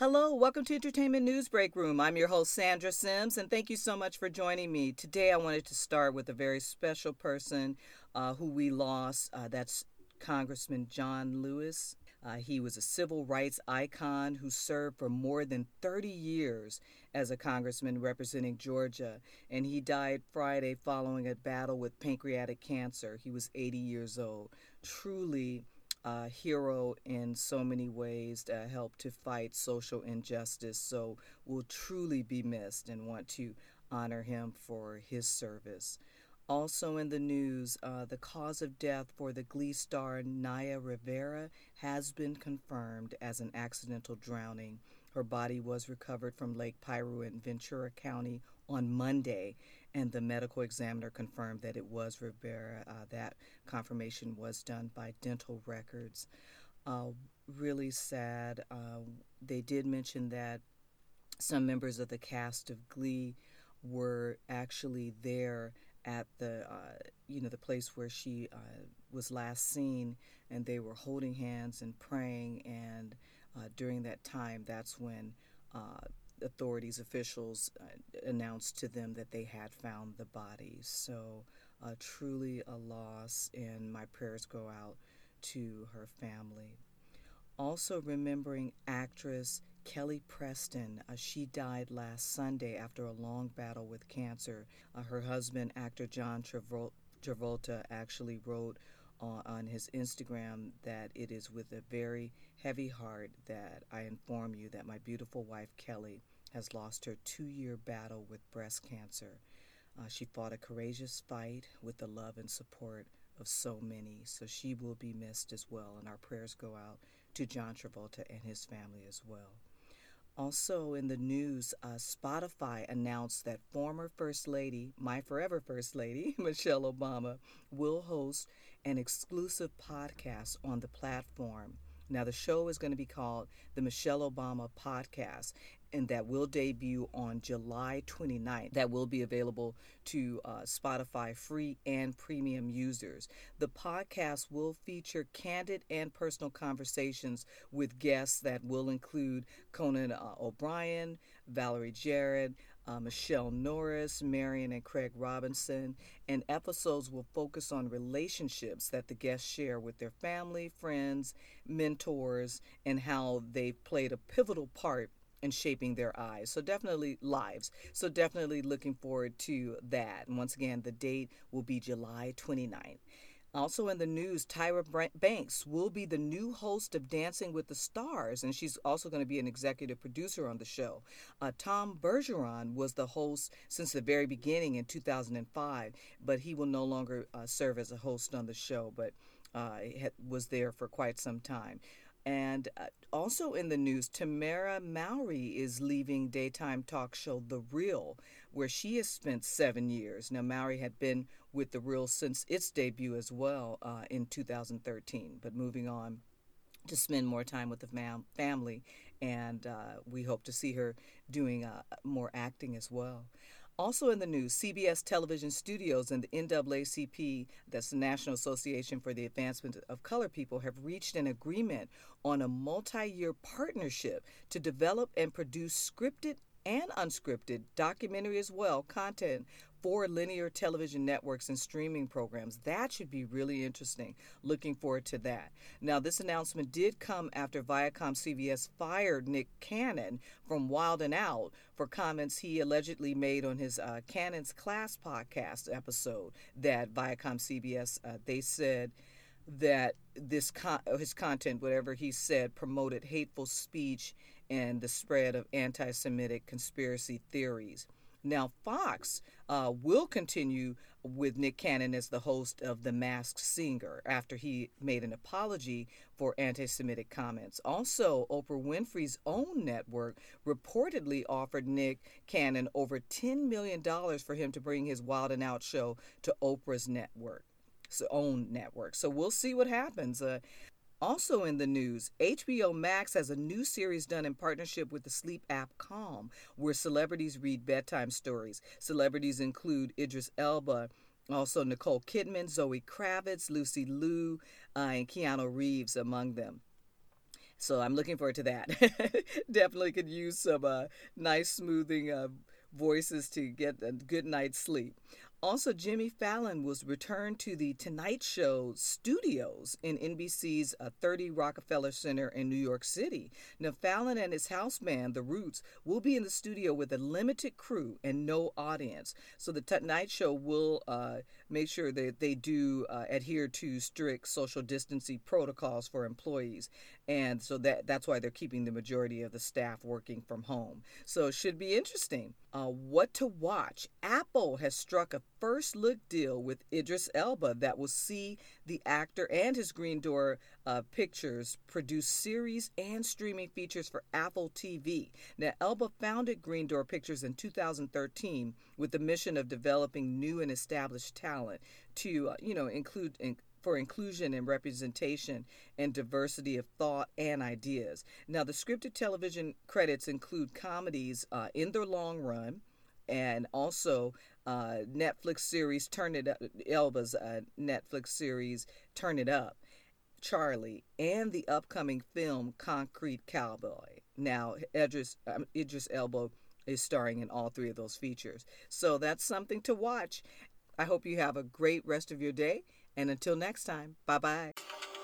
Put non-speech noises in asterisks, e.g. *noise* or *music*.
Hello, welcome to Entertainment News Break Room. I'm your host, Sandra Sims, and thank you so much for joining me. Today, I wanted to start with a very special person uh, who we lost. Uh, that's Congressman John Lewis. Uh, he was a civil rights icon who served for more than 30 years as a congressman representing Georgia, and he died Friday following a battle with pancreatic cancer. He was 80 years old. Truly, hero in so many ways that helped to fight social injustice. So will truly be missed and want to honor him for his service. Also in the news, uh, the cause of death for the Glee star Naya Rivera has been confirmed as an accidental drowning. Her body was recovered from Lake Piru in Ventura County on Monday, and the medical examiner confirmed that it was Rivera. Uh, that confirmation was done by dental records. Uh, really sad. Uh, they did mention that some members of the cast of Glee were actually there at the uh, you know the place where she uh, was last seen, and they were holding hands and praying. And uh, during that time, that's when authorities officials announced to them that they had found the body. So uh, truly a loss, and my prayers go out to her family. Also, remembering actress Kelly Preston. Uh, she died last Sunday after a long battle with cancer. Uh, her husband, actor John Travol- Travolta, actually wrote uh, on his Instagram that it is with a very heavy heart that I inform you that my beautiful wife Kelly has lost her two year battle with breast cancer. Uh, she fought a courageous fight with the love and support of so many, so she will be missed as well, and our prayers go out to John Travolta and his family as well. Also, in the news, uh, Spotify announced that former First Lady, my forever First Lady, *laughs* Michelle Obama, will host an exclusive podcast on the platform. Now, the show is going to be called the Michelle Obama Podcast, and that will debut on July 29th. That will be available to uh, Spotify free and premium users. The podcast will feature candid and personal conversations with guests that will include Conan uh, O'Brien, Valerie Jarrett, uh, Michele Norris, Marian and Craig Robinson, and episodes will focus on relationships that the guests share with their family, friends, mentors, and how they've played a pivotal part in shaping their eyes. So definitely lives. So definitely looking forward to that. And once again, the date will be July 29th. Also in the news, Tyra Banks will be the new host of Dancing with the Stars, and she's also going to be an executive producer on the show. Uh, Tom Bergeron was the host since the very beginning in 2005, but he will no longer uh, serve as a host on the show, but uh, was there for quite some time. And uh, also in the news, Tamera Mowry is leaving daytime talk show The Real, where she has spent seven years. Now, Mowry had been with The Real since its debut as well uh, in 2013, but moving on to spend more time with the fam- family, and uh, we hope to see her doing uh, more acting as well. Also in the news, CBS Television Studios and the NAACP, that's the National Association for the Advancement of Color People, have reached an agreement on a multi year partnership to develop and produce scripted and unscripted documentary as well content for linear television networks and streaming programs. That should be really interesting. Looking forward to that. Now, this announcement did come after Viacom CBS fired Nick Cannon from Wild and Out for comments he allegedly made on his uh, Cannon's Class podcast episode that Viacom CBS, uh, they said, that this con- his content, whatever he said, promoted hateful speech and the spread of anti-Semitic conspiracy theories. Now, Fox uh, will continue with Nick Cannon as the host of The Masked Singer after he made an apology for anti Semitic comments. Also, Oprah Winfrey's own network reportedly offered Nick Cannon over $10 million for him to bring his Wild and Out show to Oprah's network. Own network. So we'll see what happens. Uh, also in the news, HBO Max has a new series done in partnership with the sleep app Calm, where celebrities read bedtime stories. Celebrities include Idris Elba, also Nicole Kidman, Zoe Kravitz, Lucy Liu, uh, and Keanu Reeves among them. So I'm looking forward to that. *laughs* Definitely could use some uh, nice smoothing uh, voices to get a good night's sleep. Also, Jimmy Fallon was returned to the Tonight Show studios in NBC's uh, 30 Rockefeller Center in New York City. Now, Fallon and his house band, The Roots, will be in the studio with a limited crew and no audience. So, the Tonight Show will uh, make sure that they do uh, adhere to strict social distancing protocols for employees. And so that that's why they're keeping the majority of the staff working from home. So it should be interesting. Uh, what to watch? Apple has struck a first look deal with Idris Elba that will see the actor and his Green Door uh, Pictures produce series and streaming features for Apple TV. Now, Elba founded Green Door Pictures in 2013 with the mission of developing new and established talent to, uh, you know, include. In, for inclusion and representation and diversity of thought and ideas. Now, the scripted television credits include comedies uh, in their long run and also uh, Netflix series Turn It Up, Elba's uh, Netflix series Turn It Up, Charlie, and the upcoming film Concrete Cowboy. Now, Idris, um, Idris Elba is starring in all three of those features. So that's something to watch. I hope you have a great rest of your day and until next time, bye bye.